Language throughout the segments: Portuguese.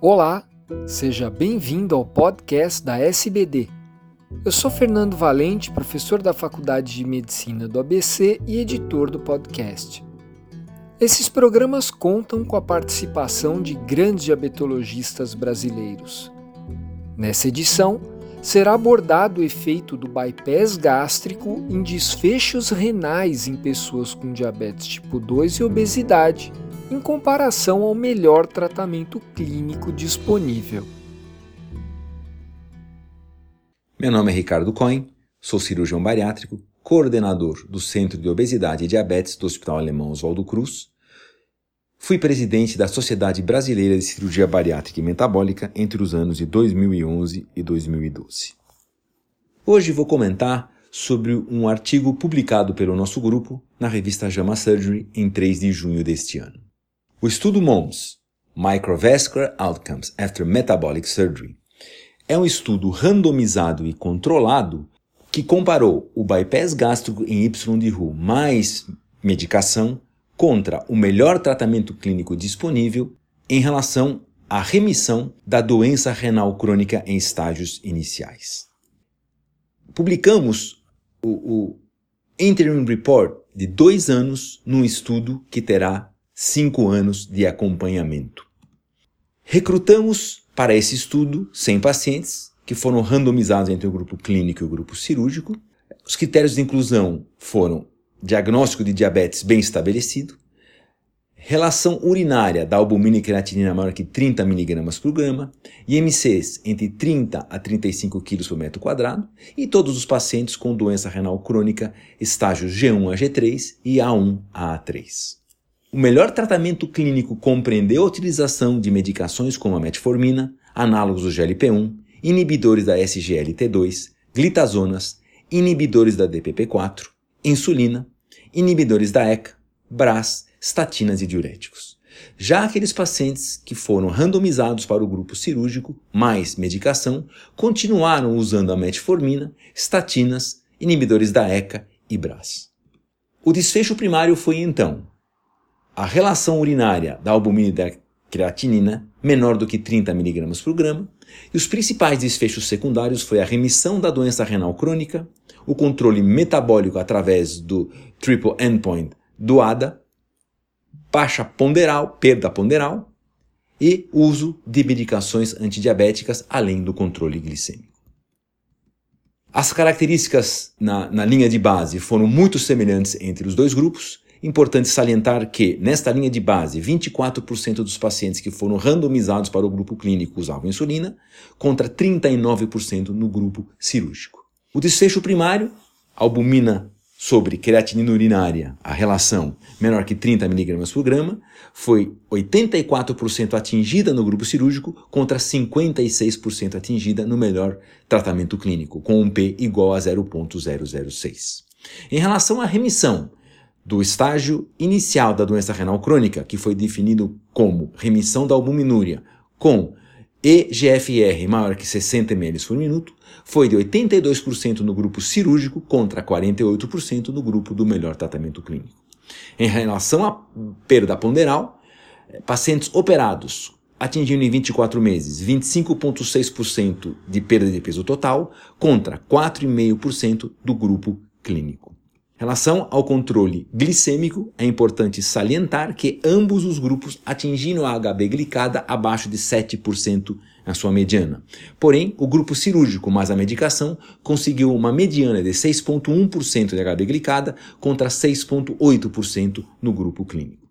Olá, seja bem-vindo ao podcast da SBD. Eu sou Fernando Valente, professor da Faculdade de Medicina do ABC e editor do podcast. Esses programas contam com a participação de grandes diabetologistas brasileiros. Nessa edição, será abordado o efeito do bypass gástrico em desfechos renais em pessoas com diabetes tipo 2 e obesidade em comparação ao melhor tratamento clínico disponível. Meu nome é Ricardo Cohen, sou cirurgião bariátrico, coordenador do Centro de Obesidade e Diabetes do Hospital Alemão Oswaldo Cruz. Fui presidente da Sociedade Brasileira de Cirurgia Bariátrica e Metabólica entre os anos de 2011 e 2012. Hoje vou comentar sobre um artigo publicado pelo nosso grupo na revista JAMA Surgery em 3 de junho deste ano. O estudo MOMS, Microvascular Outcomes After Metabolic Surgery, é um estudo randomizado e controlado que comparou o bypass gástrico em Y de Ru mais medicação contra o melhor tratamento clínico disponível em relação à remissão da doença renal crônica em estágios iniciais. Publicamos o, o Interim Report de dois anos num estudo que terá cinco anos de acompanhamento. Recrutamos para esse estudo 100 pacientes que foram randomizados entre o grupo clínico e o grupo cirúrgico. Os critérios de inclusão foram diagnóstico de diabetes bem estabelecido, relação urinária da albumina e creatinina maior que 30 mg por grama, IMCs entre 30 a 35 kg por metro quadrado e todos os pacientes com doença renal crônica estágios G1 a G3 e A1 a A3. O melhor tratamento clínico compreendeu a utilização de medicações como a metformina, análogos do GLP-1, inibidores da SGLT2, glitazonas, inibidores da DPP-4, insulina, inibidores da ECA, BRAS, estatinas e diuréticos. Já aqueles pacientes que foram randomizados para o grupo cirúrgico mais medicação continuaram usando a metformina, estatinas, inibidores da ECA e BRAS. O desfecho primário foi então a relação urinária da albumina e da creatinina menor do que 30 mg por grama, e os principais desfechos secundários foi a remissão da doença renal crônica, o controle metabólico através do triple endpoint do ADA, baixa ponderal, perda ponderal e uso de medicações antidiabéticas além do controle glicêmico. As características na, na linha de base foram muito semelhantes entre os dois grupos, Importante salientar que, nesta linha de base, 24% dos pacientes que foram randomizados para o grupo clínico usavam insulina, contra 39% no grupo cirúrgico. O desfecho primário, albumina sobre creatinina urinária, a relação menor que 30 mg por grama, foi 84% atingida no grupo cirúrgico contra 56% atingida no melhor tratamento clínico, com um P igual a 0.006. Em relação à remissão, do estágio inicial da doença renal crônica, que foi definido como remissão da albuminúria, com EGFR maior que 60 ml por minuto, foi de 82% no grupo cirúrgico contra 48% no grupo do melhor tratamento clínico. Em relação à perda ponderal, pacientes operados atingindo em 24 meses 25,6% de perda de peso total contra 4,5% do grupo clínico relação ao controle glicêmico, é importante salientar que ambos os grupos atingiram a HB glicada abaixo de 7% na sua mediana. Porém, o grupo cirúrgico mais a medicação conseguiu uma mediana de 6,1% de HB glicada contra 6,8% no grupo clínico.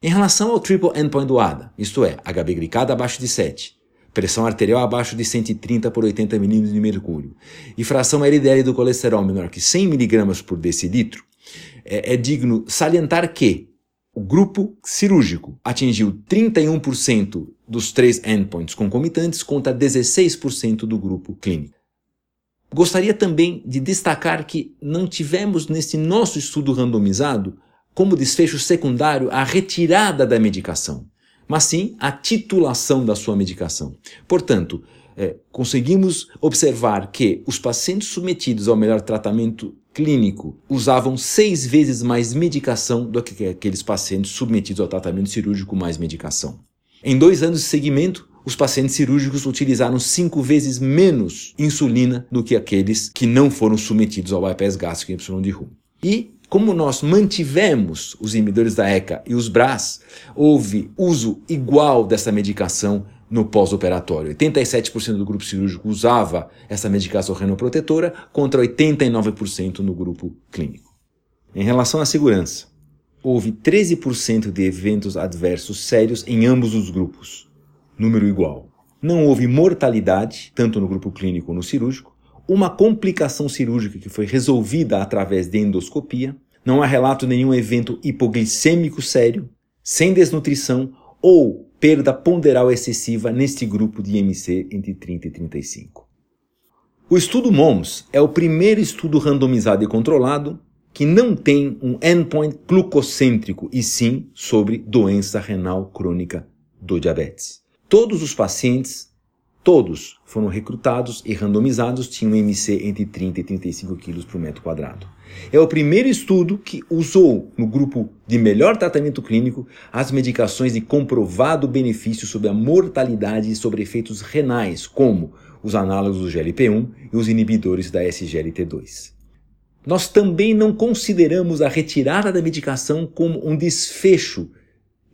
Em relação ao triple endpoint do ADA, isto é, HB glicada abaixo de 7, pressão arterial abaixo de 130 por 80 milímetros de mercúrio e fração LDL do colesterol menor que 100 miligramas por decilitro, é, é digno salientar que o grupo cirúrgico atingiu 31% dos três endpoints concomitantes contra 16% do grupo clínico. Gostaria também de destacar que não tivemos nesse nosso estudo randomizado como desfecho secundário a retirada da medicação mas sim a titulação da sua medicação. Portanto, é, conseguimos observar que os pacientes submetidos ao melhor tratamento clínico usavam seis vezes mais medicação do que aqueles pacientes submetidos ao tratamento cirúrgico mais medicação. Em dois anos de segmento, os pacientes cirúrgicos utilizaram cinco vezes menos insulina do que aqueles que não foram submetidos ao bypass gástrico Y de Ru. E como nós mantivemos os inibidores da ECA e os BRAS, houve uso igual dessa medicação no pós-operatório. 87% do grupo cirúrgico usava essa medicação renoprotetora contra 89% no grupo clínico. Em relação à segurança, houve 13% de eventos adversos sérios em ambos os grupos, número igual. Não houve mortalidade, tanto no grupo clínico como no cirúrgico, uma complicação cirúrgica que foi resolvida através de endoscopia, não há relato de nenhum evento hipoglicêmico sério, sem desnutrição ou perda ponderal excessiva neste grupo de IMC entre 30 e 35. O estudo MOMS é o primeiro estudo randomizado e controlado que não tem um endpoint glucocêntrico e sim sobre doença renal crônica do diabetes. Todos os pacientes Todos foram recrutados e randomizados, tinham MC entre 30 e 35 quilos por metro quadrado. É o primeiro estudo que usou, no grupo de melhor tratamento clínico, as medicações de comprovado benefício sobre a mortalidade e sobre efeitos renais, como os análogos do GLP-1 e os inibidores da SGLT2. Nós também não consideramos a retirada da medicação como um desfecho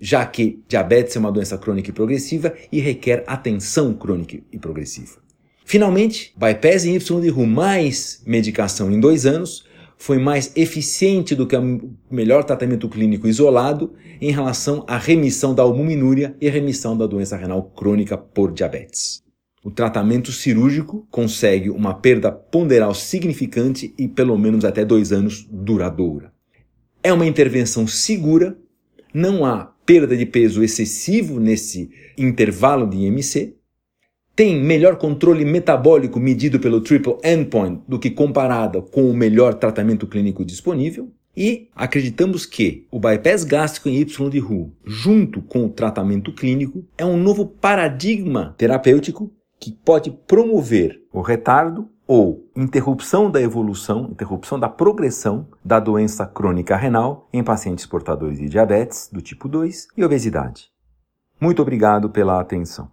já que diabetes é uma doença crônica e progressiva e requer atenção crônica e progressiva. Finalmente, bypass em Y de Ru mais medicação em dois anos foi mais eficiente do que o melhor tratamento clínico isolado em relação à remissão da albuminúria e remissão da doença renal crônica por diabetes. O tratamento cirúrgico consegue uma perda ponderal significante e pelo menos até dois anos duradoura. É uma intervenção segura, não há perda de peso excessivo nesse intervalo de IMC, tem melhor controle metabólico medido pelo triple endpoint do que comparado com o melhor tratamento clínico disponível. E acreditamos que o bypass gástrico em Y de Ru, junto com o tratamento clínico, é um novo paradigma terapêutico que pode promover o retardo ou interrupção da evolução, interrupção da progressão da doença crônica renal em pacientes portadores de diabetes do tipo 2 e obesidade. Muito obrigado pela atenção.